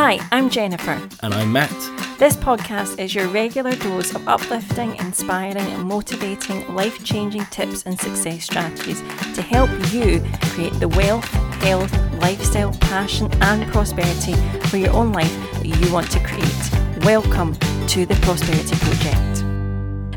Hi, I'm Jennifer. And I'm Matt. This podcast is your regular dose of uplifting, inspiring, and motivating life changing tips and success strategies to help you create the wealth, health, lifestyle, passion, and prosperity for your own life that you want to create. Welcome to the Prosperity Project.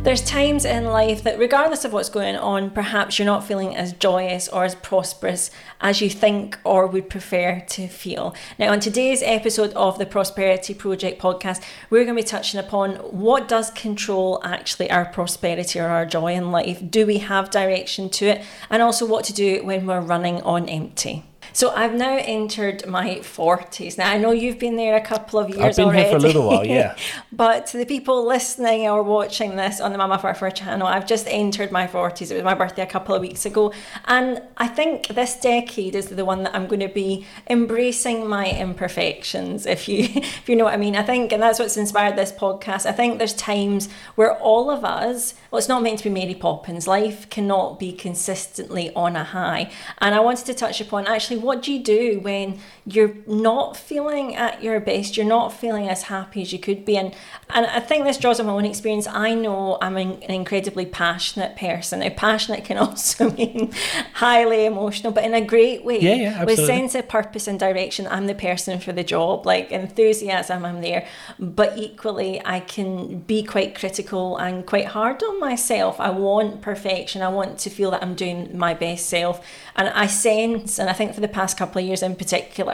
There's times in life that, regardless of what's going on, perhaps you're not feeling as joyous or as prosperous as you think or would prefer to feel. Now, on today's episode of the Prosperity Project podcast, we're going to be touching upon what does control actually our prosperity or our joy in life? Do we have direction to it? And also, what to do when we're running on empty. So I've now entered my 40s. Now I know you've been there a couple of years I've been already. here for a little while, yeah. but to the people listening or watching this on the Mama Furfur channel, I've just entered my 40s. It was my birthday a couple of weeks ago. And I think this decade is the one that I'm going to be embracing my imperfections, if you if you know what I mean. I think, and that's what's inspired this podcast. I think there's times where all of us, well, it's not meant to be Mary Poppins. Life cannot be consistently on a high. And I wanted to touch upon actually what do you do when you're not feeling at your best, you're not feeling as happy as you could be. And and I think this draws on my own experience. I know I'm an, an incredibly passionate person. Now, passionate can also mean highly emotional, but in a great way. Yeah, yeah, With sense of purpose and direction, I'm the person for the job. Like enthusiasm, I'm there. But equally, I can be quite critical and quite hard on myself. I want perfection. I want to feel that I'm doing my best self. And I sense, and I think for the past couple of years in particular,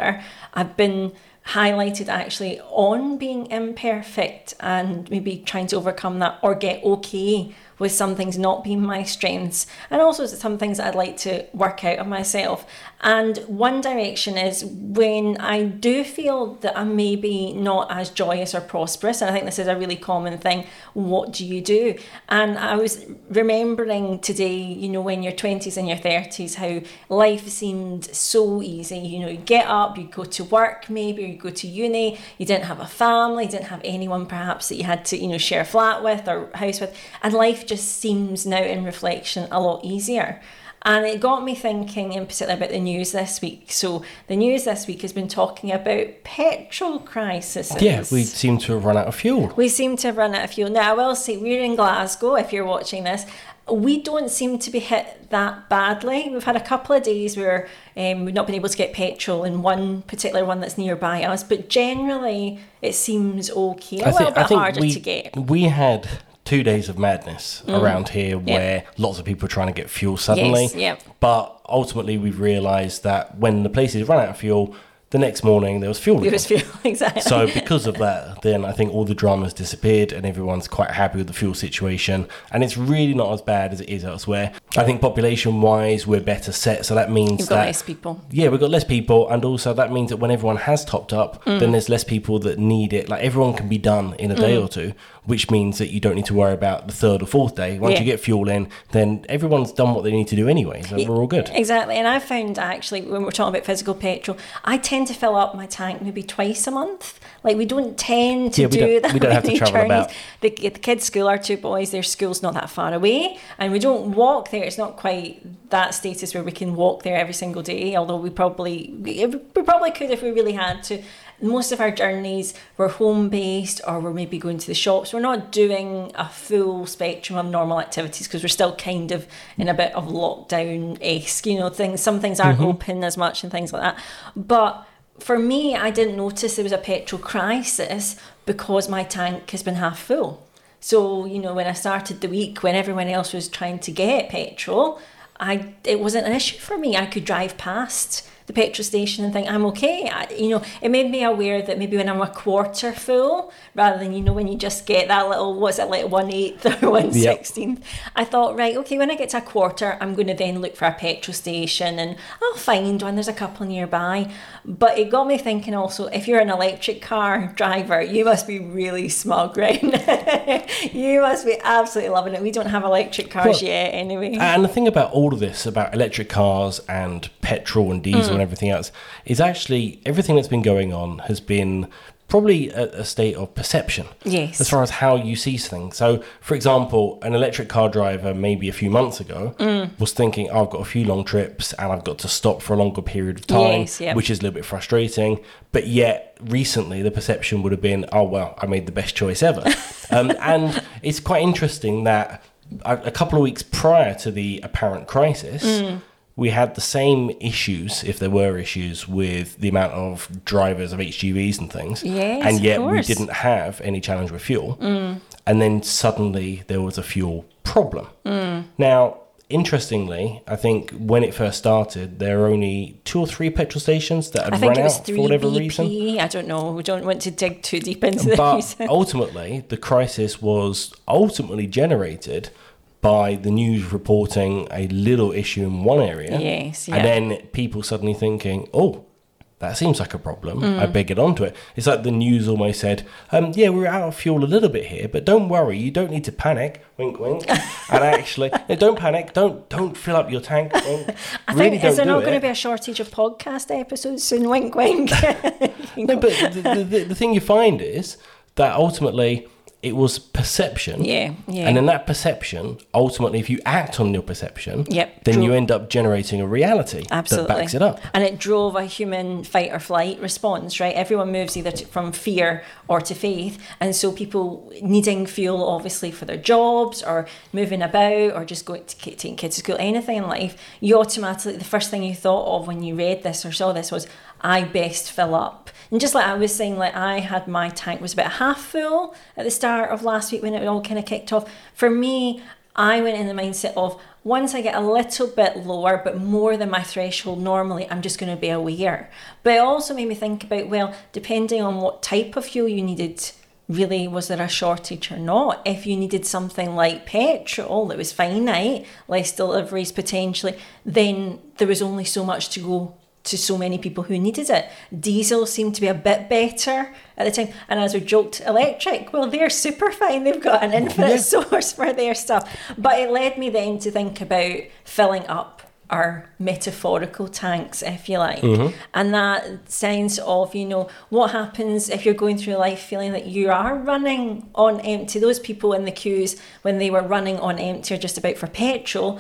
I've been highlighted actually on being imperfect and maybe trying to overcome that or get okay with some things not being my strengths and also some things I'd like to work out of myself. And one direction is when I do feel that I'm maybe not as joyous or prosperous, and I think this is a really common thing, what do you do? And I was remembering today, you know, when your 20s and your 30s, how life seemed so easy. You know, you get up, you go to work maybe, you go to uni, you didn't have a family, you didn't have anyone perhaps that you had to, you know, share a flat with or house with, and life just seems now in reflection a lot easier. And it got me thinking in particular about the news this week. So the news this week has been talking about petrol crises. Yeah, we seem to have run out of fuel. We seem to have run out of fuel. Now, I will say, we're in Glasgow, if you're watching this. We don't seem to be hit that badly. We've had a couple of days where um, we've not been able to get petrol in one particular one that's nearby us, but generally it seems okay. A little bit harder we, to get. we had two days of madness around here where lots of people are trying to get fuel suddenly. Yes, yep. But ultimately, we've realised that when the places run out of fuel, the next morning there was fuel. Again. was fuel, exactly. So because of that, then I think all the drama's disappeared and everyone's quite happy with the fuel situation. And it's really not as bad as it is elsewhere. I think population wise, we're better set. So that means You've got that less people. yeah, we've got less people, and also that means that when everyone has topped up, Mm. then there's less people that need it. Like everyone can be done in a day Mm. or two, which means that you don't need to worry about the third or fourth day. Once Yeah. you get fuel in, then everyone's done what they need to do anyway. So we're all good. Exactly. And I found actually when we're talking about physical petrol, I tend to fill up my tank maybe twice a month. Like we don't tend to Yeah, do don't- that. we don't have to travel journeys. about. The, the kids' school, our two boys, their school's not that far away, and we don't walk there. It's not quite that status where we can walk there every single day. Although we probably we probably could if we really had to. Most of our journeys were home based, or we're maybe going to the shops. We're not doing a full spectrum of normal activities because we're still kind of in a bit of lockdown esque. You know, things. Some things aren't mm-hmm. open as much and things like that. But for me, I didn't notice there was a petrol crisis because my tank has been half full. So, you know, when I started the week, when everyone else was trying to get petrol, I it wasn't an issue for me. I could drive past the petrol station and think I'm okay. I, you know, it made me aware that maybe when I'm a quarter full, rather than you know when you just get that little what's it like one eighth or one sixteenth, I thought right, okay, when I get to a quarter, I'm going to then look for a petrol station and I'll find one. There's a couple nearby, but it got me thinking also if you're an electric car driver, you must be really smug, right? you must be absolutely loving it. We don't have electric cars Well, yet, anyway. And the thing about all of this, about electric cars and petrol and diesel Mm. And everything else, is actually everything that's been going on has been probably a, a state of perception Yes. as far as how you see things. So, for example, an electric car driver maybe a few months ago Mm. was thinking, oh, I've got a few long trips and I've got to stop for a longer period of time, Yes, yep. which is a little bit frustrating. But yet, recently, the perception would have been, oh, well, I made the best choice ever. um, and it's quite interesting that a, a couple of weeks prior to the apparent crisis, Mm. We had the same issues, if there were issues, with the amount of drivers of HGVs and things. Yes, and yet we didn't have any challenge with fuel. Mm. And then suddenly there was a fuel problem. Mm. Now, interestingly, I think when it first started, there were only two or three petrol stations that had I think run it was out three for whatever BP. reason. I don't know. We don't want to dig too deep into this. But ultimately, the crisis was ultimately generated by the news reporting a little issue in one area. Yes, yeah. And then people suddenly thinking, oh, that seems like a problem. I Mm. better get onto it. It's like the news almost said, um, yeah, we're out of fuel a little bit here, but don't worry, you don't need to panic. Wink, wink. and actually, no, don't panic. Don't don't fill up your tank. Wink. I really think is there not going to be a shortage of podcast episodes soon? Wink, wink. No, but the, the, the thing you find is that ultimately it was perception. Yeah, yeah. And in that perception, ultimately, if you act on your perception, Yep, then you end up generating a reality Absolutely. that backs it up. And it drove a human fight or flight response, right? Everyone moves either to, from fear or to faith. And so people needing fuel, obviously, for their jobs or moving about or just going to ki- taking kids to school, anything in life, you automatically, the first thing you thought of when you read this or saw this was, I best fill up. And just like I was saying, like I had my tank was about half full at the start of last week when it all kind of kicked off. For me, I went in the mindset of once I get a little bit lower, but more than my threshold normally, I'm just going to be aware. But it also made me think about well, depending on what type of fuel you needed, really, was there a shortage or not? If you needed something like petrol that was finite, less deliveries potentially, then there was only so much to go to so many people who needed it. Diesel seemed to be a bit better at the time. And as we joked, electric, well, they're super fine. They've got an infinite Yeah. source for their stuff. But it led me then to think about filling up our metaphorical tanks, if you like. Mm-hmm. And that sense of, you know, what happens if you're going through life feeling that you are running on empty. Those people in the queues, when they were running on empty or just about for petrol,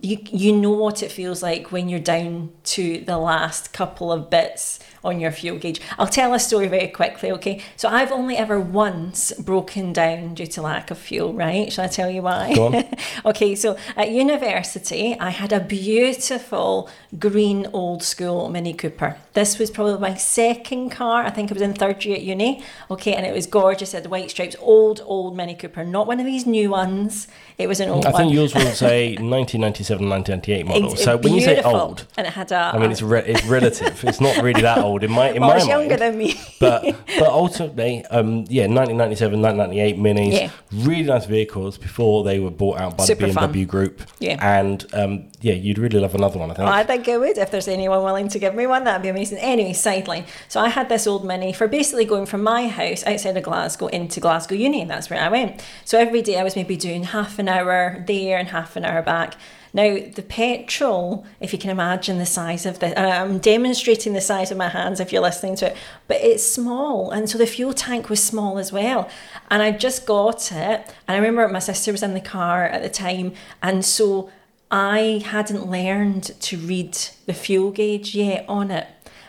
you you know what it feels like when you're down to the last couple of bits on your fuel gauge. I'll tell a story very quickly, okay? So I've only ever once broken down due to lack of fuel, right? Shall I tell you why? Go on. okay, so at university, I had a beautiful green old school Mini Cooper. This was probably my second car. I think I was in third year at uni. Okay, and it was gorgeous. It had white stripes, old, old Mini Cooper, not one of these new ones. It was an old I one. think yours was a 1997, 1998 model. It's so when you say old, and it had a. I mean it's re- it's relative. it's not really that old in my in well, my mind. younger than me. but but ultimately, um, yeah, 1997, 1998 minis, Yeah. really nice vehicles before they were bought out by Super the fun. BMW Group. Yeah. and um, yeah, you'd really love another one. I think. I think I would. If there's anyone willing to give me one, that'd be amazing. Anyway, sideline. So I had this old Mini for basically going from my house outside of Glasgow into Glasgow Uni. That's where I went. So every day I was maybe doing half an hour there and half an hour back. Now the petrol, if you can imagine the size of and I'm demonstrating the size of my hands if you're listening to it, but it's small, and so the fuel tank was small as well. And I just got it, and I remember my sister was in the car at the time, and so I hadn't learned to read the fuel gauge yet on it.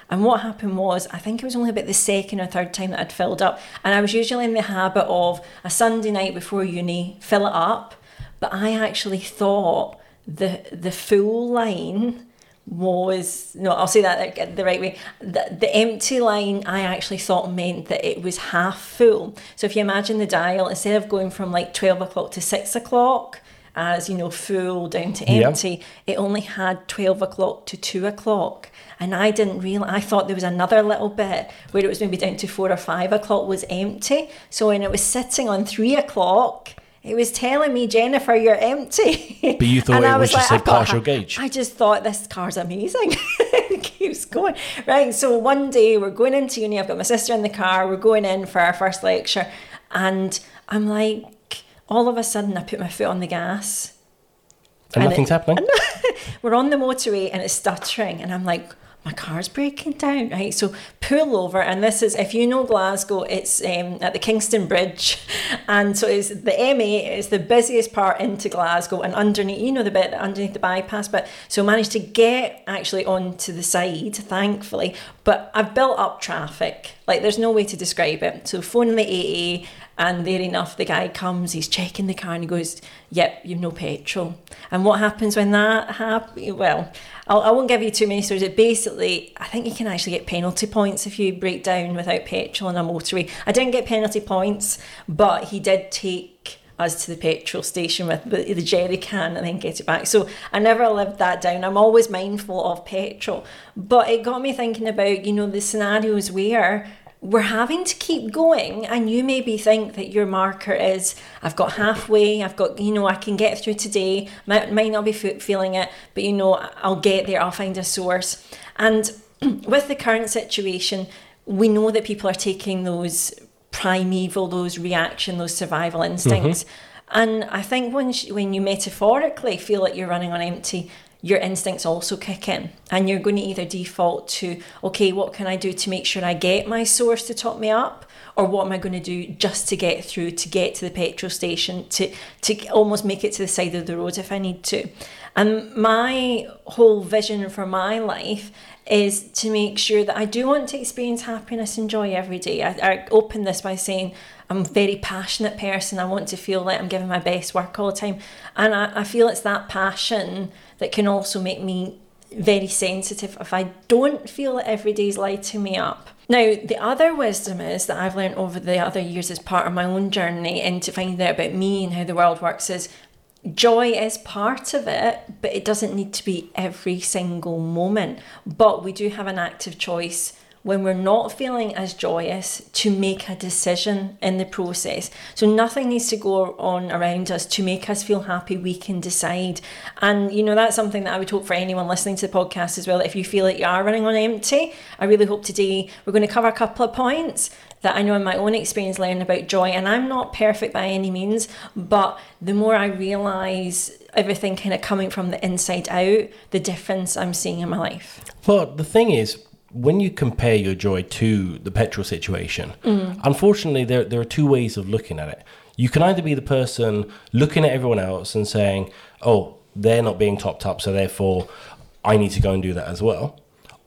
And what happened was, I think it was only about the second or third time that I'd filled up. And I was usually in the habit of a Sunday night before uni, fill it up. But I actually thought the the full line was no i'll say that the right way. The, the empty line i actually thought meant that it was half full. So if you imagine the dial instead of going from like 12 o'clock to 6 o'clock as you know full down to Yeah. empty it only had 12 o'clock to 2 o'clock. And i didn't realize i thought there was another little bit where it was maybe down to 4 or 5 o'clock was empty. So when it was sitting on 3 o'clock it was telling me jennifer you're empty But you thought it I was just like, a I've partial gauge. I just thought this car's amazing. it keeps going. Right. So one day we're going into uni. I've got my sister in the car. We're going in for our first lecture. And I'm like, all of a sudden, I put my foot on the gas. and and nothing's it- happening. We're on the motorway and it's stuttering. And I'm like, my car's breaking down, right? So pull over, and this is if you know Glasgow, it's um, at the Kingston Bridge, and so it's the M8 is the busiest part into Glasgow, and underneath, you know, the bit underneath the bypass, but so managed to get actually onto the side, thankfully, but I've built up traffic. Like there's no way to describe it. So phoning the AA and there enough the guy comes, he's checking the car and he goes, Yep, you've no petrol. And what happens when that happens? Well, I'll, I will not give you too many stories. It basically, I think you can actually get penalty points if you break down without petrol on a motorway. I didn't get penalty points, but he did take us to the petrol station with the, the jerry can and then get it back. So I never lived that down. I'm always mindful of petrol. But it got me thinking about, you know, the scenarios where we're having to keep going and you maybe think that your marker is i've got halfway i've got you know i can get through today might, might not be feeling it but you know i'll get there i'll find a source and with the current situation we know that people are taking those primeval, those reaction, those survival instincts. Mm-hmm. And I think when when you metaphorically feel like you're running on empty, your instincts also kick in, and you're going to either default to, okay, what can I do to make sure I get my source to top me up, or what am I going to do just to get through, to get to the petrol station, to to almost make it to the side of the road if I need to. And my whole vision for my life is to make sure that I do want to experience happiness and joy every day. I, I open this by saying I'm a very passionate person. I want to feel like I'm giving my best work all the time. And I, I feel it's that passion that can also make me very sensitive if I don't feel that is lighting me up. Now, the other wisdom is that I've learned over the other years as part of my own journey into finding out about me and how the world works is joy is part of it, but it doesn't need to be every single moment. But we do have an active choice when we're not feeling as joyous to make a decision in the process. So nothing needs to go on around us to make us feel happy. We can decide. And, you know, that's something that I would hope for anyone listening to the podcast as well. If you feel like you are running on empty, I really hope today we're going to cover a couple of points that I know in my own experience learning about joy. And I'm not perfect by any means, but the more I realize everything kind of coming from the inside out, the difference I'm seeing in my life. Well, the thing is, when you compare your joy to the petrol situation, mm. unfortunately, there, there are two ways of looking at it. You can either be the person looking at everyone else and saying, oh, they're not being topped up, so therefore I need to go and do that as well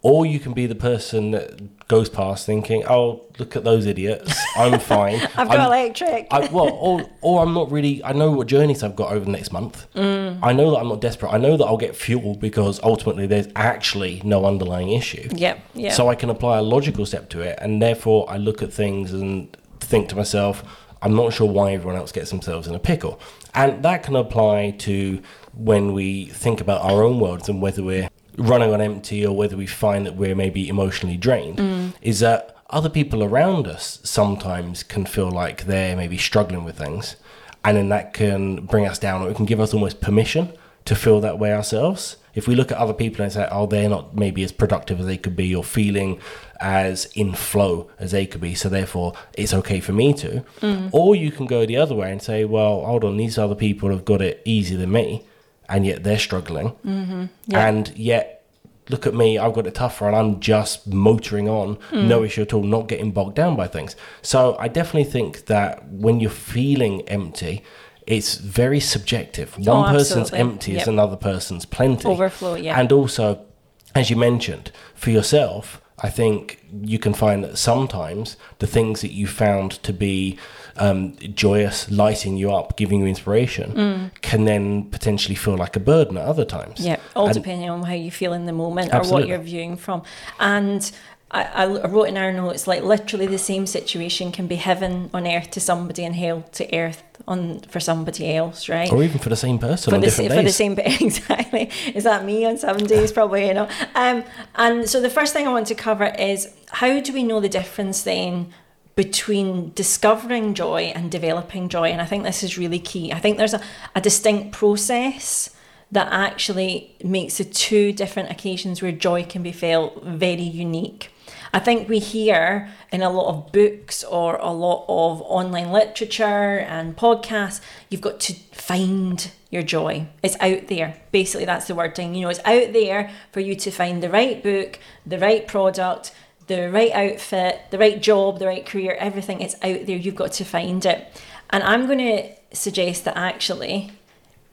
or you can be the person that goes past thinking, "Oh, look at those idiots! I'm fine. I've got I'm, electric." I, well, or or I'm not really. I know what journeys I've got over the next month. Mm. I know that I'm not desperate. I know that I'll get fuel because ultimately there's actually no underlying issue. Yep. Yeah. So I can apply a logical step to it, and therefore I look at things and think to myself, I'm not sure why everyone else gets themselves in a pickle. And that can apply to when we think about our own worlds and whether we're running on empty or whether we find that we're maybe emotionally drained mm. is that other people around us sometimes can feel like they're maybe struggling with things and then that can bring us down or it can give us almost permission to feel that way ourselves if we look at other people and say oh they're not maybe as productive as they could be or feeling as in flow as they could be so therefore it's okay for me to mm. or you can go the other way and say well hold on these other people have got it easier than me and yet they're struggling. Mm-hmm. Yeah. And yet, look at me, I've got it tougher, and I'm just motoring on, mm. no issue at all, not getting bogged down by things. So I definitely think that when you're feeling empty, it's very subjective. Oh, One person's empty yep. is another person's plenty. Overflow, yeah. And also, as you mentioned, for yourself, I think you can find that sometimes the things that you found to be um, joyous, lighting you up, giving you inspiration, mm. can then potentially feel like a burden at other times. Yeah, all and depending on how you feel in the moment absolutely. or what you're viewing from. And I, I, wrote in our notes like literally the same situation can be heaven on earth to somebody and hell to earth on for somebody else, right? Or even for the same person for on the, different for the same exactly. Is that me on some days? Probably, you know. Um, and so the first thing I want to cover is how do we know the difference then between discovering joy and developing joy. And I think this is really key. I think there's a, a distinct process that actually makes the two different occasions where joy can be felt very unique. I think we hear in a lot of books or a lot of online literature and podcasts, you've got to find your joy. It's out there. Basically, that's the wording. You know, it's out there for you to find the right book, the right product, the right outfit, the right job, the right career, everything. It's out there. You've got to find it. And I'm going to suggest that actually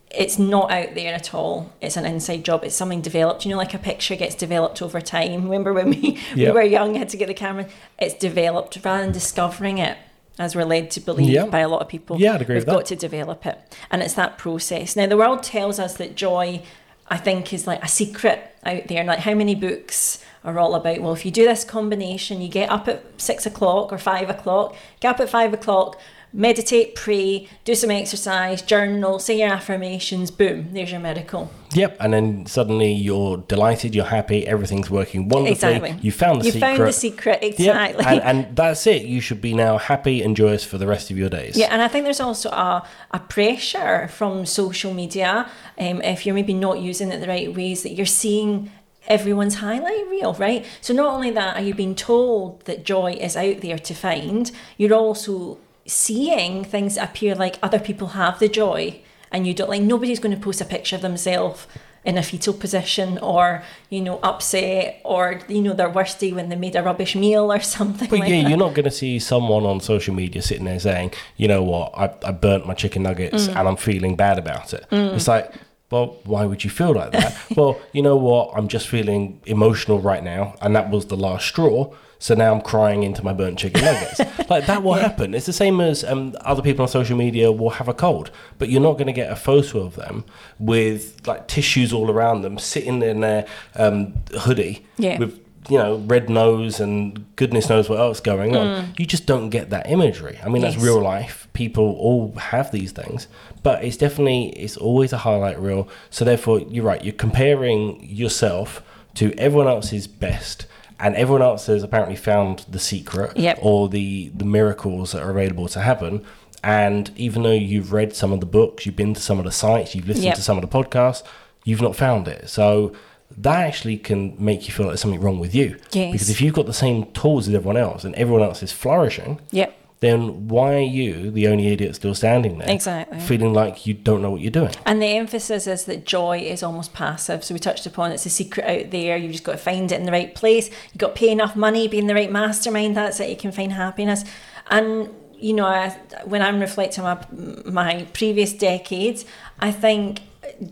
it's not out there at all. It's an inside job. It's something developed. You know, like a picture gets developed over time. Remember when we, Yep. we were young, had to get the camera? It's developed rather than discovering it, as we're led to believe Yeah. by a lot of people. Yeah, I'd agree We've with that. got to develop it. And it's that process. Now, the world tells us that joy, I think, is like a secret out there. Like how many books are all about, well, if you do this combination, you get up at six o'clock or five o'clock, get up at five o'clock, meditate, pray, do some exercise, journal, say your affirmations, boom, there's your miracle. Yep, and then suddenly you're delighted, you're happy, everything's working wonderfully. Exactly. You found the you secret. found the secret, Yep, exactly. and, and that's it. You should be now happy and joyous for the rest of your days. Yeah, and I think there's also a, a pressure from social media, um, if you're maybe not using it the right ways, that you're seeing everyone's highlight reel, right? So not only that, are you being told that joy is out there to find, you're also seeing things that appear like other people have the joy and you don't like nobody's going to post a picture of themselves in a fetal position or you know upset or you know their worst day when they made a rubbish meal or something But like yeah, that. you're not going to see someone on social media sitting there saying, you know what, I, I burnt my chicken nuggets Mm. and I'm feeling bad about it. It's like, well, why would you feel like that? well, you know what, I'm just feeling emotional right now, and that was the last straw. So now I'm crying into my burnt chicken nuggets. like that will happen. It's the same as um, other people on social media will have a cold, but you're not going to get a photo of them with like tissues all around them, sitting in their um, hoodie Yeah. with you know, red nose and goodness knows what else going on. You just don't get that imagery. I mean, that's Mm. Real life. People all have these things, but it's definitely it's always a highlight reel. So therefore, you're right. You're comparing yourself to everyone else's best, and everyone else has apparently found the secret Yep. or the the miracles that are available to happen. And even though you've read some of the books, you've been to some of the sites, you've listened Yep. to some of the podcasts, you've not found it. So that actually can make you feel like there's something wrong with you. Yes. Because if you've got the same tools as everyone else and everyone else is flourishing, Yep. then why are you, the only idiot still standing there, Exactly. feeling like you don't know what you're doing? And the emphasis is that joy is almost passive. So we touched upon it's a secret out there. You've just got to find it in the right place. You've got to pay enough money, be in the right mastermind. That's it. You can find happiness. And you know, I, when I'm reflecting on my, my previous decades, I think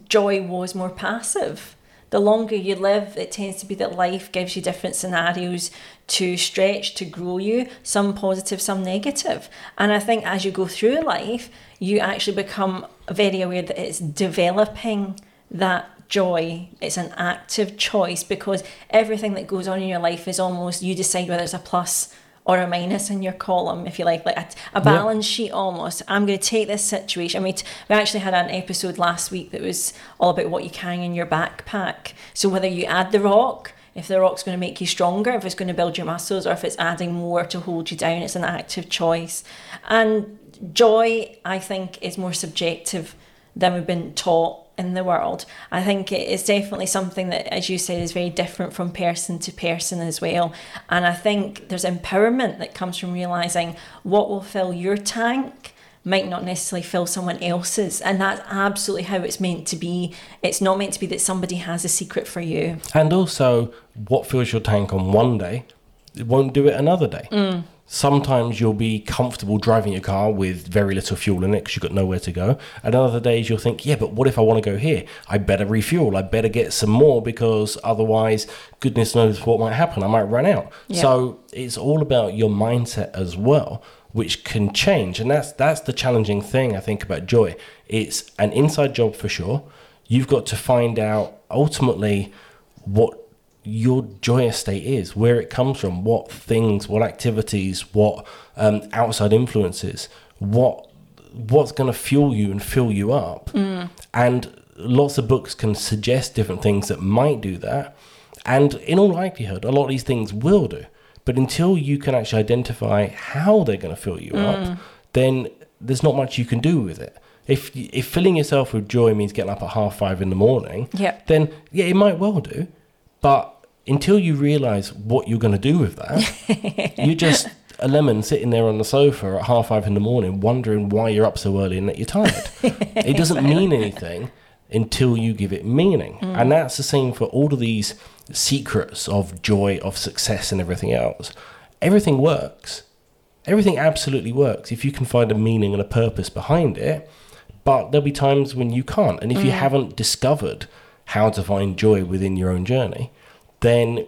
joy was more passive. The longer you live, it tends to be that life gives you different scenarios to stretch, to grow you, some positive, some negative. And I think as you go through life, you actually become very aware that it's developing that joy. It's an active choice because everything that goes on in your life is almost you decide whether it's a plus or a minus in your column, if you like, like a, a balance sheet almost. I'm going to take this situation. I mean, t- we actually had an episode last week that was all about what you carry in your backpack. So whether you add the rock, if the rock's going to make you stronger, if it's going to build your muscles, or if it's adding more to hold you down, it's an active choice. And joy, I think, is more subjective than we've been taught in the world. I think it is definitely something that, as you said, is very different from person to person as well. And I think there's empowerment that comes from realizing what will fill your tank might not necessarily fill someone else's. And that's absolutely how it's meant to be. It's not meant to be that somebody has a secret for you. And also, what fills your tank on one day, it won't do it another day. Mm. Sometimes you'll be comfortable driving your car with very little fuel in it because you've got nowhere to go. And other days you'll think, yeah, but what if I want to go here? I better refuel. I better get some more because otherwise, goodness knows what might happen. I might run out. Yeah. So it's all about your mindset as well, which can change. And that's that's the challenging thing I think about joy. It's an inside job for sure. You've got to find out ultimately what your joyous state is, where it comes from, what things, what activities, what um, outside influences, what what's going to fuel you and fill you up. And lots of books can suggest different things that might do that. And in all likelihood, a lot of these things will do. But until you can actually identify how they're going to fill you up, then there's not much you can do with it. If if filling yourself with joy means getting up at half five in the morning, Yep. then yeah, it might well do. But until you realize what you're going to do with that, you're just a lemon sitting there on the sofa at half five in the morning, wondering why you're up so early and that you're tired. it doesn't mean anything until you give it meaning. Mm. And that's the same for all of these secrets of joy, of success, and everything else. Everything works. Everything absolutely works if you can find a meaning and a purpose behind it. But there'll be times when you can't. And if you haven't discovered how to find joy within your own journey, then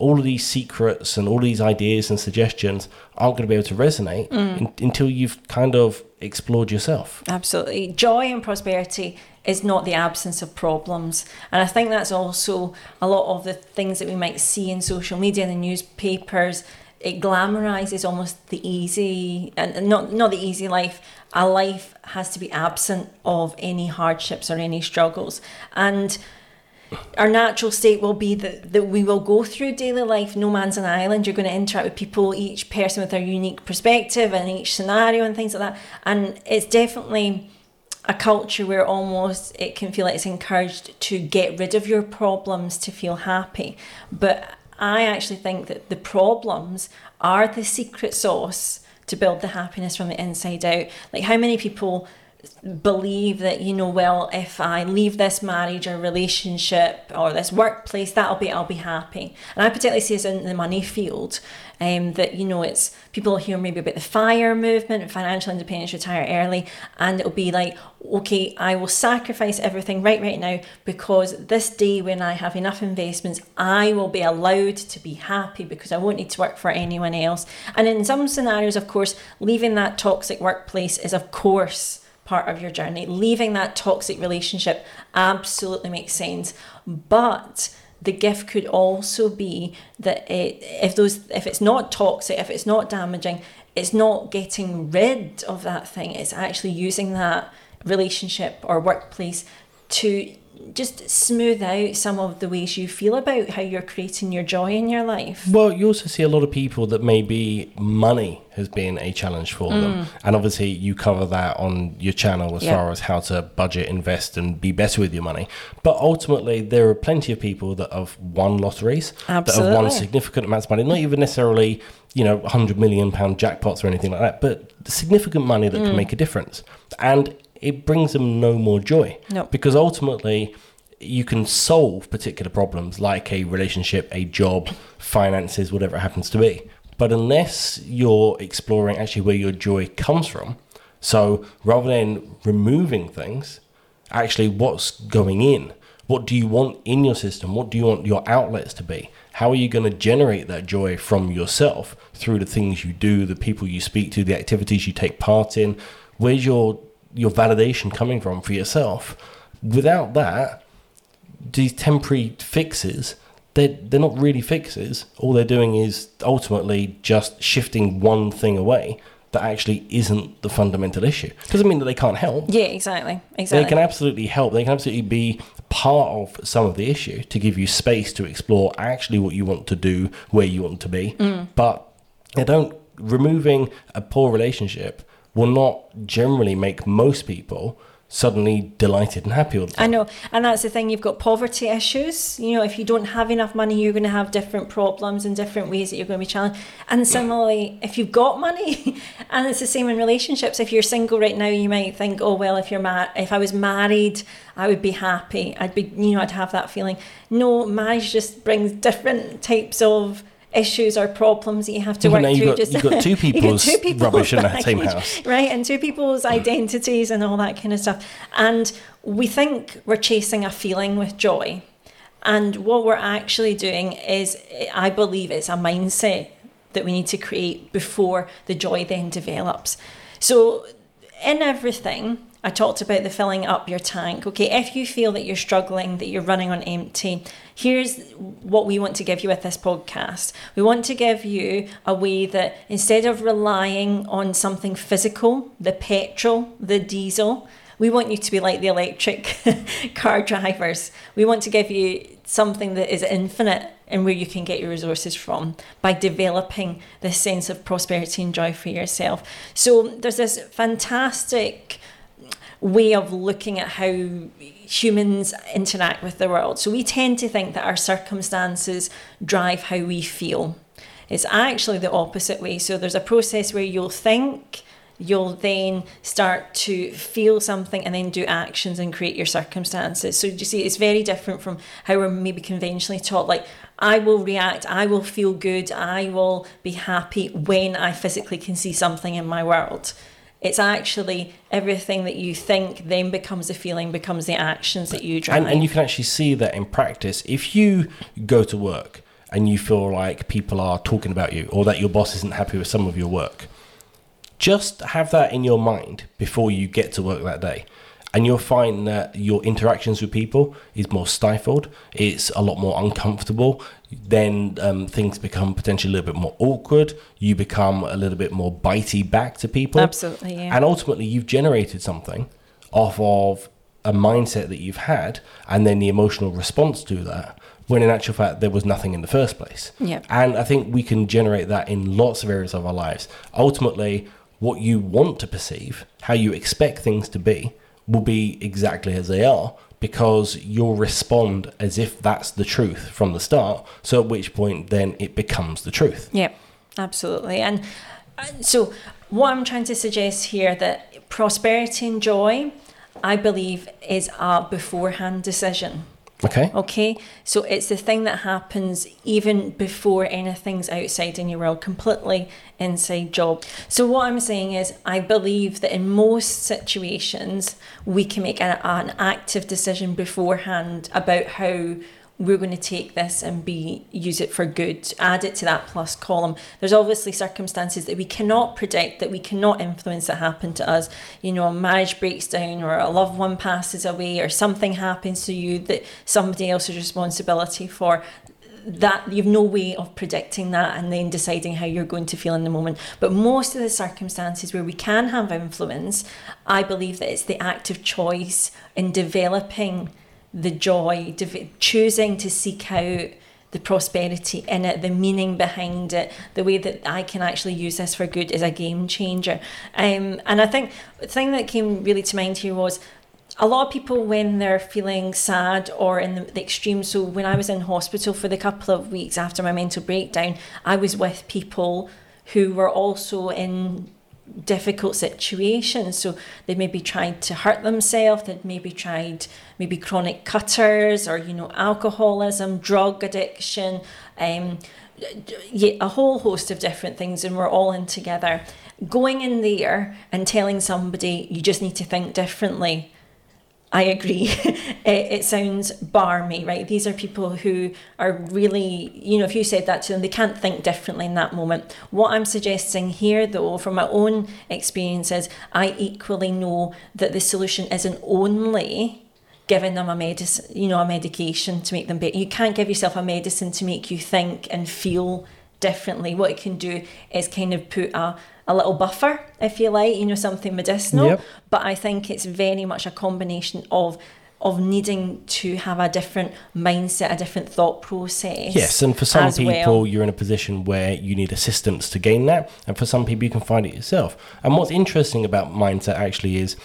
all of these secrets and all these ideas and suggestions aren't going to be able to resonate mm. in, until you've kind of explored yourself. Absolutely. Joy and prosperity is not the absence of problems. And I think that's also a lot of the things that we might see in social media and the newspapers. It glamorizes almost the easy and not not the easy life. A life has to be absent of any hardships or any struggles. And our natural state will be that, that we will go through daily life no man's an island. You're going to interact with people each person with their unique perspective and each scenario and things like that. And it's definitely a culture where almost it can feel like it's encouraged to get rid of your problems to feel happy. But i actually think that the problems are the secret sauce to build the happiness from the inside out. Like how many people believe that you know well if i leave this marriage or relationship or this workplace that'll be i'll be happy. And i particularly see this in the money field um, that you know it's people hear maybe about the fire movement financial independence retire early and it'll be like okay i will sacrifice everything right right now because this day when i have enough investments i will be allowed to be happy because i won't need to work for anyone else. And in some scenarios of course leaving that toxic workplace is of course part of your journey. Leaving that toxic relationship absolutely makes sense. But the gift could also be that it, if those if it's not toxic, if it's not damaging, it's not getting rid of that thing. It's actually using that relationship or workplace to just smooth out some of the ways you feel about how you're creating your joy in your life. Well, you also see a lot of people that maybe money has been a challenge for them. Mm. And obviously, you cover that on your channel as Yeah. far as how to budget, invest, and be better with your money. But ultimately, there are plenty of people that have won lotteries, that have won significant amounts of money, not even necessarily, you know, 100 million pound jackpots or anything like that, but significant money that can mm. make a difference. And it brings them no more joy. No. Because ultimately, you can solve particular problems like a relationship, a job, finances, whatever it happens to be. But unless you're exploring actually where your joy comes from, so rather than removing things, actually what's going in? What do you want in your system? What do you want your outlets to be? How are you going to generate that joy from yourself through the things you do, the people you speak to, the activities you take part in? Where's your your validation coming from for yourself? Without that, these temporary fixes, they're, they're not really fixes. All they're doing is ultimately just shifting one thing away that actually isn't the fundamental issue. Doesn't mean that they can't help. Yeah, exactly. Exactly. They can absolutely help. They can absolutely be part of some of the issue to give you space to explore actually what you want to do, where you want to be. Mm. But they don't. Removing a poor relationship will not generally make most people suddenly delighted and happy all the time. I know, and that's the thing. You've got poverty issues. You know, if you don't have enough money, you're going to have different problems and different ways that you're going to be challenged. And similarly, if you've got money, and it's the same in relationships. If you're single right now, you might think, oh well, if you're mar- if I was married, I would be happy. I'd be, you know, I'd have that feeling. No, marriage just brings different types of issues or problems that you have to Well, work through. got- just you've got two you got two people's rubbish in that same house. right? And two people's identities and all that kind of stuff. And we think we're chasing a feeling with joy. And what we're actually doing is, I believe it's a mindset that we need to create before the joy then develops. So, in everything, I talked about the filling up your tank. Okay, if you feel that you're struggling, that you're running on empty, here's what we want to give you with this podcast. We want to give you a way that instead of relying on something physical, the petrol, the diesel, we want you to be like the electric car drivers. We want to give you something that is infinite and where you can get your resources from by developing this sense of prosperity and joy for yourself. So there's this fantastic way of looking at how humans interact with the world. So we tend to think that our circumstances drive how we feel. It's actually the opposite way. So there's a process where you'll think, you'll then start to feel something and then do actions and create your circumstances. So you see, it's very different from how we're maybe conventionally taught. Like, I will react, I will feel good, I will be happy when I physically can see something in my world. It's actually everything that you think then becomes a feeling, becomes the actions that you drive. And, and you can actually see that in practice. If you go to work and you feel like people are talking about you or that your boss isn't happy with some of your work, just have that in your mind before you get to work that day. And you'll find that your interactions with people is more stifled. It's a lot more uncomfortable. Then um, things become potentially a little bit more awkward. You become a little bit more bitey back to people. Absolutely, yeah. And ultimately, you've generated something off of a mindset that you've had and then the emotional response to that when in actual fact there was nothing in the first place. Yeah. And I think we can generate that in lots of areas of our lives. Ultimately, what you want to perceive, how you expect things to be, will be exactly as they are because you'll respond as if that's the truth from the start. So at which point then it becomes the truth. Yeah, absolutely. And uh, so what I'm trying to suggest here that prosperity and joy, I believe, is a beforehand decision. Okay. Okay, so it's the thing that happens even before anything's outside in your world, completely inside job. So, what I'm saying is, I believe that in most situations, we can make an, an active decision beforehand about how we're going to take this and be use it for good. Add it to that plus column. There's obviously circumstances that we cannot predict that we cannot influence that happen to us. You know a marriage breaks down or a loved one passes away or something happens to you that somebody else's responsibility for that you've no way of predicting that and then deciding how you're going to feel in the moment. But most of the circumstances where we can have influence i believe that it's the active choice in developing the joy, choosing to seek out the prosperity in it, the meaning behind it, the way that I can actually use this for good is a game changer. Um, and I think the thing that came really to mind here was a lot of people when they're feeling sad or in the, the extreme. So when I was in hospital for the couple of weeks after my mental breakdown, I was with people who were also in difficult situations. So they maybe tried to hurt themselves, they'd maybe tried maybe chronic cutters or, you know, alcoholism, drug addiction, um, a whole host of different things, and we're all in together. Going in there and telling somebody you just need to think differently I agree. it, it, sounds barmy, right? These are people who are really, you know, if you said that to them, they can't think differently in that moment. What I'm suggesting here, though, from my own experiences, I equally know that the solution isn't only giving them a medicine, you know, a medication to make them better. You can't give yourself a medicine to make you think and feel differently. What it can do is kind of put a a little buffer, if you like, you know, something medicinal. Yep. But I think it's very much a combination of of needing to have a different mindset, a different thought process. Yes, and for some people, well. you're in a position where you need assistance to gain that, and for some people, you can find it yourself. And what's interesting about mindset actually is.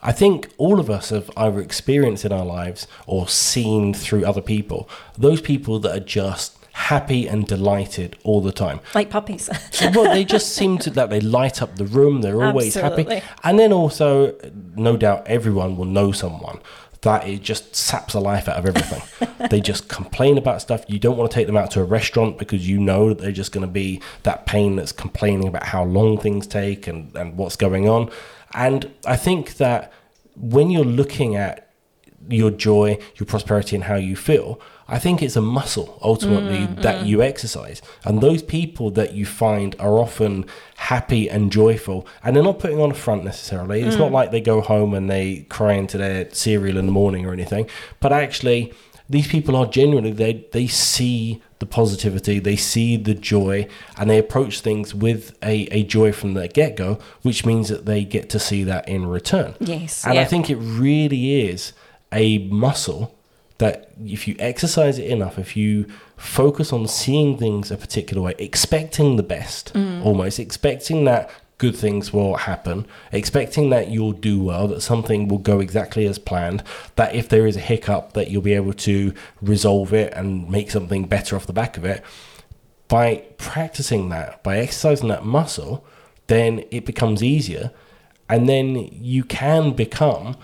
I think all of us have either experienced in our lives or seen through other people those people that are just happy and delighted all the time. Like puppies. well, they just seem to that they light up the room. They're always Absolutely. happy. And then also, no doubt, everyone will know someone that it just saps the life out of everything. they just complain about stuff. You don't want to take them out to a restaurant because you know that they're just going to be that pain that's complaining about how long things take and, and what's going on. And I think that when you're looking at your joy, your prosperity, and how you feel, I think it's a muscle ultimately mm, that mm. you exercise. And those people that you find are often happy and joyful, and they're not putting on a front necessarily. It's mm. not like they go home and they cry into their cereal in the morning or anything, but actually, these people are genuinely they they see the positivity, they see the joy, and they approach things with a, a joy from the get go, which means that they get to see that in return. Yes. And I think it really is a muscle that if you exercise it enough, if you focus on seeing things a particular way, expecting the best, mm. almost expecting that good things will happen, expecting that you'll do well, that something will go exactly as planned, that if there is a hiccup, that you'll be able to resolve it and make something better off the back of it. By practicing that, by exercising that muscle, then it becomes easier. And then you can become,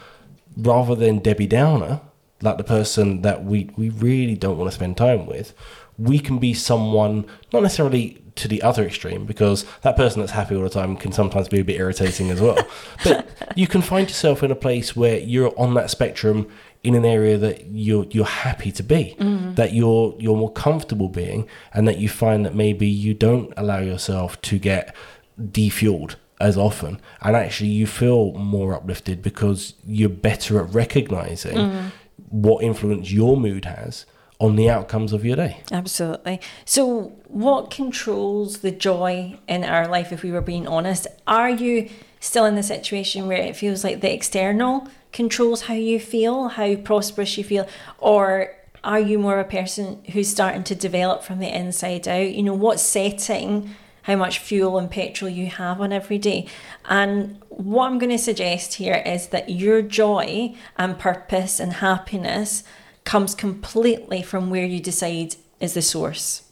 rather than Debbie Downer, like the person that we, we really don't want to spend time with, we can be someone, not necessarily to the other extreme, because that person that's happy all the time can sometimes be a bit irritating as well. but you can find yourself in a place where you're on that spectrum in an area that you're you're happy to be, mm. that you're you're more comfortable being, and that you find that maybe you don't allow yourself to get defueled as often, and actually you feel more uplifted because you're better at recognizing mm. What influence your mood has on the outcomes of your day. Absolutely. So, what controls the joy in our life if we were being honest? Are you still in the situation where it feels like the external controls how you feel, how prosperous you feel, or are you more a person who's starting to develop from the inside out? You know, what setting how much fuel and petrol you have on every day. And what I'm going to suggest here is that your joy and purpose and happiness comes completely from where you decide is the source.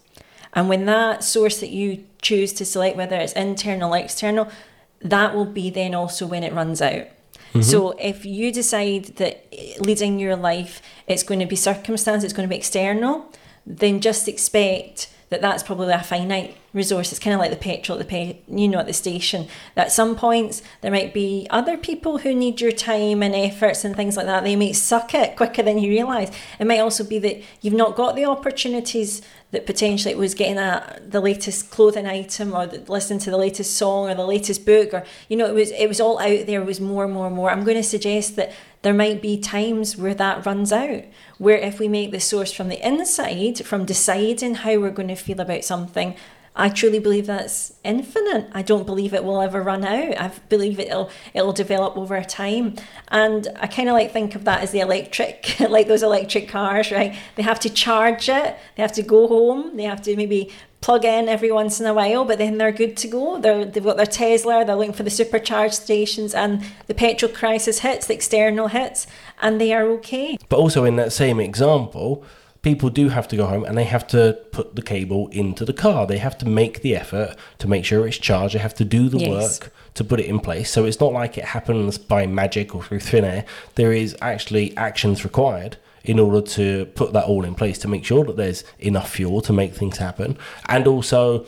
And when that source that you choose to select, whether it's internal or external, that will be then also when it runs out. Mm-hmm. So if you decide that leading your life it's going to be circumstance, it's going to be external, then just expect that that's probably a finite resource. It's kind of like the petrol at the you know, at the station. At some points, there might be other people who need your time and efforts and things like that. They may suck it quicker than you realise. It might also be that you've not got the opportunities that potentially it was getting a, the latest clothing item or the, listening to the latest song or the latest book or you know it was it was all out there it was more and more and more i'm going to suggest that there might be times where that runs out where if we make the source from the inside from deciding how we're going to feel about something I truly believe that's infinite. I don't believe it will ever run out. I believe it'll it'll develop over time. And I kind of like think of that as the electric, like those electric cars, right? They have to charge it. They have to go home. They have to maybe plug in every once in a while, but then they're good to go. They're, they've got their Tesla, they're looking for the supercharged stations, and the petrol crisis hits, the external hits, and they are okay. But also, in that same example, people do have to go home and they have to put the cable into the car. They have to make the effort to make sure it's charged. They have to do the yes. work to put it in place. So it's not like it happens by magic or through thin air. There is actually actions required in order to put that all in place to make sure that there's enough fuel to make things happen. And also,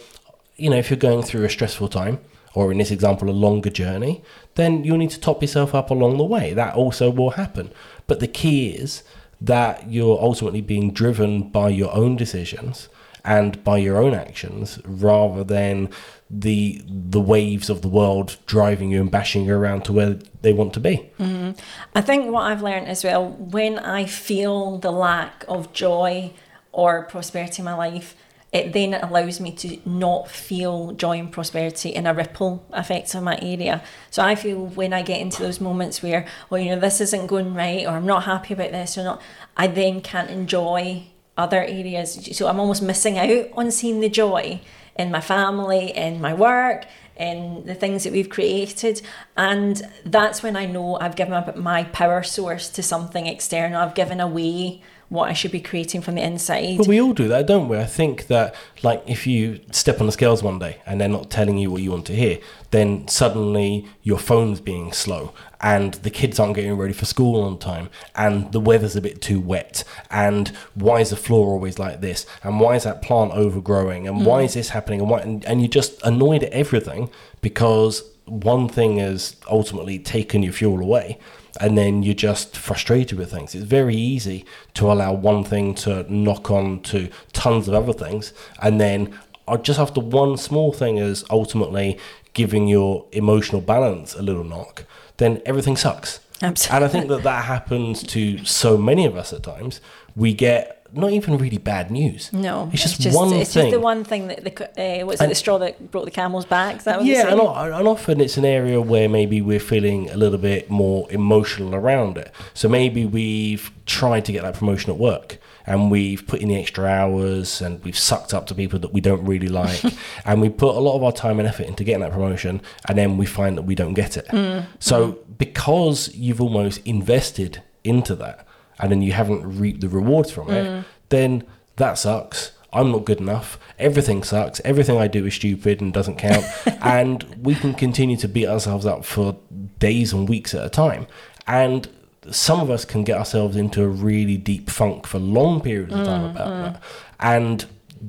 you know, if you're going through a stressful time, or in this example, a longer journey, then you'll need to top yourself up along the way. That also will happen. But the key is that you're ultimately being driven by your own decisions and by your own actions rather than the the waves of the world driving you and bashing you around to where they want to be. Mm-hmm. I think what I've learned as well when I feel the lack of joy or prosperity in my life, it then allows me to not feel joy and prosperity in a ripple effect on my area. So I feel when I get into those moments where, well, you know, this isn't going right, or I'm not happy about this, or not, I then can't enjoy other areas. So I'm almost missing out on seeing the joy in my family, in my work, in the things that we've created. And that's when I know I've given up my power source to something external. I've given away what I should be creating from the inside. But we all do that, don't we? I think that, like, if you step on the scales one day and they're not telling you what you want to hear, then suddenly your phone's being slow and the kids aren't getting ready for school on time and the weather's a bit too wet and why is the floor always like this and why is that plant overgrowing and mm. why is this happening and why and, and you're just annoyed at everything because one thing has ultimately taken your fuel away and then you're just frustrated with things. It's very easy to allow one thing to knock on to tons of other things, and then just after one small thing is ultimately giving your emotional balance a little knock, then everything sucks. Absolutely. And I think that that happens to so many of us at times. We get not even really bad news. No, it's just, it's just one it's thing. It's just the one thing that the uh, what's it, the straw that brought the camel's back. Is that what yeah, and, and often it's an area where maybe we're feeling a little bit more emotional around it. So maybe we've tried to get that promotion at work, and we've put in the extra hours and we've sucked up to people that we don't really like and we put a lot of our time and effort into getting that promotion and then we find that we don't get it. Mm. So because you've almost invested into that and then you haven't reaped the rewards from it, Mm. then that sucks. I'm not good enough. Everything sucks. Everything I do is stupid and doesn't count. and we can continue to beat ourselves up for days and weeks at a time. And some of us can get ourselves into a really deep funk for long periods of time about that. And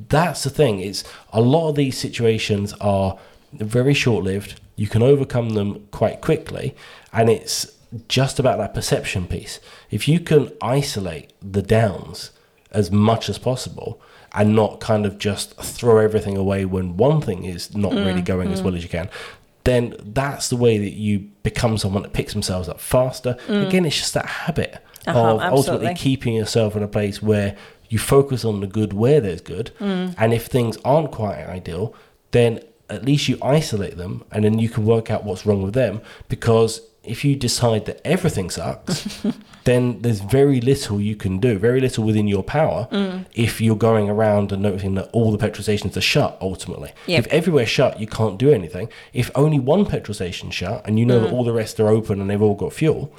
that's the thing. It's a lot of these situations are very short lived. You can overcome them quite quickly. And it's just about that perception piece. If you can isolate the downs as much as possible and not kind of just throw everything away when one thing is not mm, really going as mm. well as you can, then that's the way that you become someone that picks themselves up faster. Mm. Again, it's just that habit Uh-huh, of ultimately keeping yourself in a place where you focus on the good where there's good. And if things aren't quite ideal, then at least you isolate them and then you can work out what's wrong with them. Because if you decide that everything sucks, then there's very little you can do, very little within your power mm. if you're going around and noticing that all the petrol stations are shut ultimately. Yep. If everywhere's shut, you can't do anything. If only one petrol station's shut and you know that mm. all the rest are open and they've all got fuel,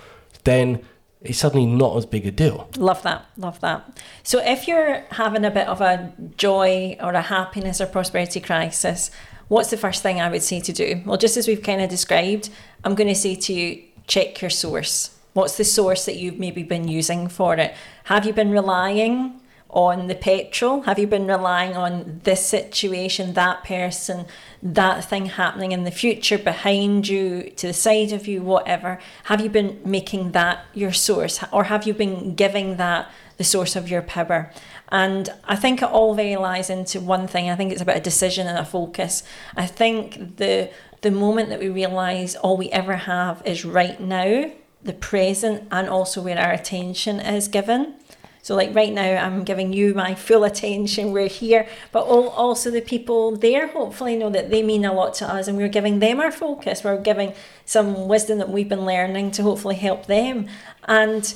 then it's suddenly not as big a deal. Love that. Love that. So, if you're having a bit of a joy or a happiness or prosperity crisis, what's the first thing I would say to do? Well, just as we've kind of described, I'm going to say to you check your source. What's the source that you've maybe been using for it? Have you been relying on the petrol? Have you been relying on this situation, that person, that thing happening in the future behind you, to the side of you, whatever? Have you been making that your source? Or have you been giving that the source of your power? And I think it all very lies into one thing. I think it's about a decision and a focus. I think the the moment that we realise all we ever have is right now, the present, and also where our attention is given. So, like right now, I'm giving you my full attention. We're here, but all, also the people there hopefully know that they mean a lot to us, and we're giving them our focus. We're giving some wisdom that we've been learning to hopefully help them. And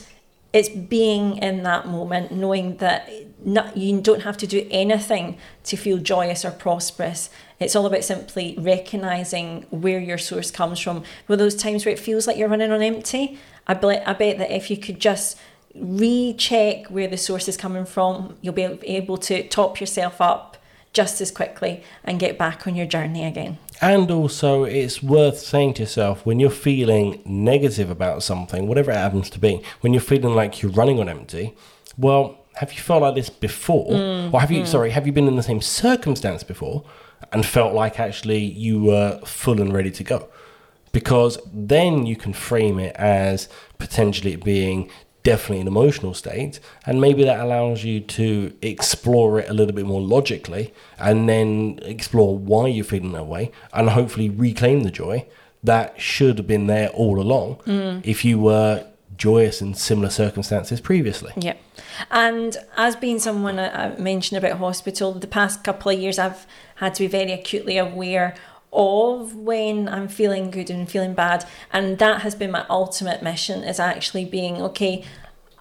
it's being in that moment, knowing that not, you don't have to do anything to feel joyous or prosperous. It's all about simply recognizing where your source comes from. With those times where it feels like you're running on empty, I bet, I bet that if you could just recheck where the source is coming from, you'll be able to top yourself up just as quickly and get back on your journey again. And also, it's worth saying to yourself when you're feeling negative about something, whatever it happens to be, when you're feeling like you're running on empty, well, have you felt like this before? Mm, or have you, mm. sorry, have you been in the same circumstance before and felt like actually you were full and ready to go? Because then you can frame it as potentially it being definitely an emotional state and maybe that allows you to explore it a little bit more logically and then explore why you're feeling that way and hopefully reclaim the joy that should have been there all along mm. if you were joyous in similar circumstances previously Yeah. And as being someone I I mentioned about hospital, the past couple of years I've had to be very acutely aware of when I'm feeling good and feeling bad. And that has been my ultimate mission is actually being okay,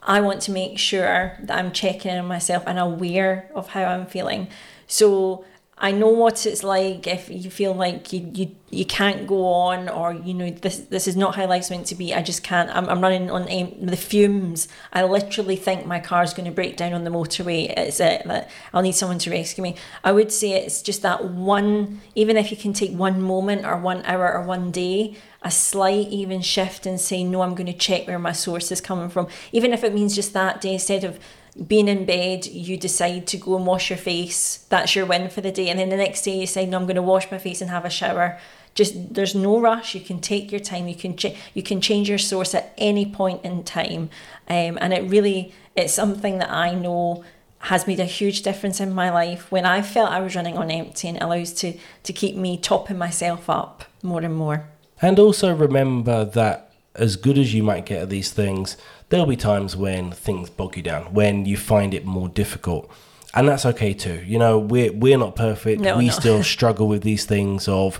I want to make sure that I'm checking in on myself and aware of how I'm feeling. So I know what it's like if you feel like you, you you can't go on or you know this this is not how life's meant to be. I just can't. I'm, I'm running on the fumes. I literally think my car's going to break down on the motorway. It's it that I'll need someone to rescue me. I would say it's just that one. Even if you can take one moment or one hour or one day, a slight even shift and say no. I'm going to check where my source is coming from. Even if it means just that day instead of being in bed, you decide to go and wash your face. That's your win for the day. And then the next day, you say, "No, I'm going to wash my face and have a shower." Just there's no rush. You can take your time. You can ch- you can change your source at any point in time, um, and it really it's something that I know has made a huge difference in my life when I felt I was running on empty, and it allows to to keep me topping myself up more and more. And also remember that as good as you might get at these things, there'll be times when things bog you down, when you find it more difficult. And that's okay too. You know, we're we're not perfect. No, we no. still struggle with these things of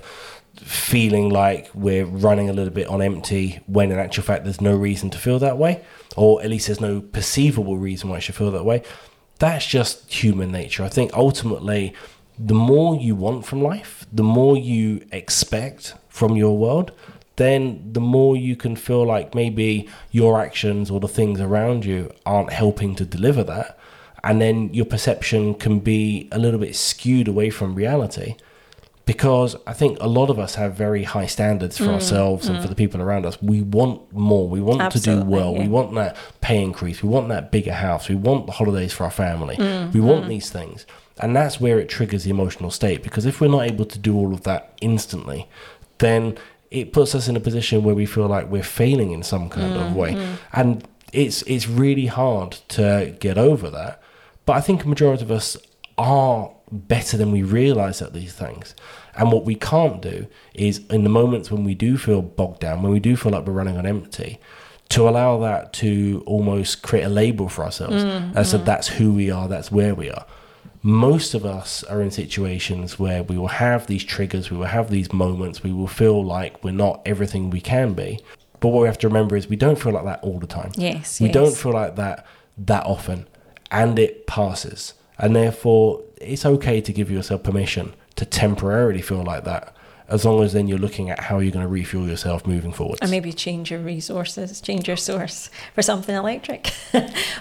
feeling like we're running a little bit on empty when in actual fact there's no reason to feel that way. Or at least there's no perceivable reason why I should feel that way. that's just human nature. I think ultimately, the more you want from life, the more you expect from your world, then the more you can feel like maybe your actions or the things around you aren't helping to deliver that. And then your perception can be a little bit skewed away from reality because I think a lot of us have very high standards for mm, ourselves mm. and for the people around us. We want more. We want Absolutely, to do well. Yeah. We want that pay increase. We want that bigger house. We want the holidays for our family. Mm, we want mm. these things. And that's where it triggers the emotional state because if we're not able to do all of that instantly, then it puts us in a position where we feel like we're failing in some kind of way. Mm, mm. And it's it's really hard to get over that. But I think a majority of us are better than we realize at these things. And what we can't do is in the moments when we do feel bogged down, when we do feel like we're running on empty, to allow that to almost create a label for ourselves mm, as mm. that's who we are, that's where we are. Most of us are in situations where we will have these triggers, we will have these moments, we will feel like we're not everything we can be. But what we have to remember is we don't feel like that all the time. Yes. We yes. don't feel like that that often. And it passes. And therefore, it's okay to give yourself permission to temporarily feel like that as long as then you're looking at how you're going to refuel yourself moving forward. And maybe change your resources, change your source for something electric.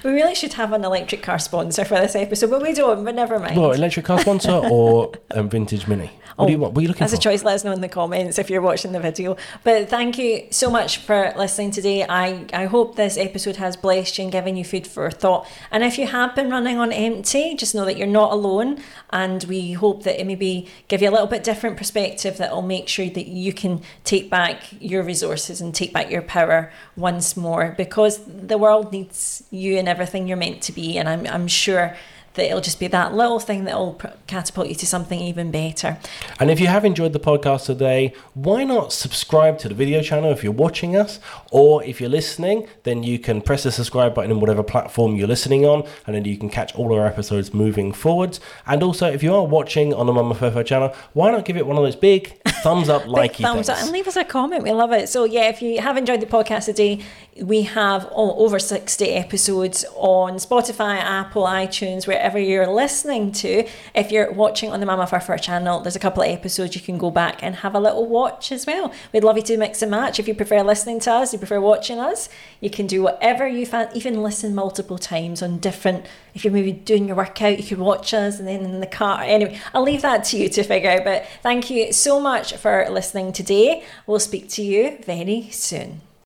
we really should have an electric car sponsor for this episode, but we don't, but never mind. Well, electric car sponsor or a vintage mini? What oh, do you oh, want? What are you looking as for? a choice, let us know in the comments if you're watching the video. But thank you so much for listening today. I, I hope this episode has blessed you and given you food for thought. And if you have been running on empty, just know that you're not alone. And we hope that it maybe give you a little bit different perspective that will make sure that you can take back your resources and take back your power once more because the world needs you and everything you're meant to be. And I'm, I'm sure that it'll just be that little thing that will catapult you to something even better. And if you have enjoyed the podcast today, why not subscribe to the video channel if you're watching us, or if you're listening, then you can press the subscribe button in whatever platform you're listening on, and then you can catch all our episodes moving forwards. And also, if you are watching on the Mama Furfur channel, why not give it one of those big thumbs up, likey thumbs things. up, and leave us a comment. We love it. So yeah, if you have enjoyed the podcast today, we have over 60 episodes on Spotify, Apple, iTunes, wherever you're listening to. If you're watching on the Mama Furfur channel, there's a couple of episodes you can go back and have a little watch as well. We'd love you to mix and match. If you prefer listening to us, you prefer watching us, you can do whatever you fan, even listen multiple times on different. If you're maybe doing your workout, you could watch us and then in the car. Anyway, I'll leave that to you to figure out. But thank you so much for listening today. We'll speak to you very soon.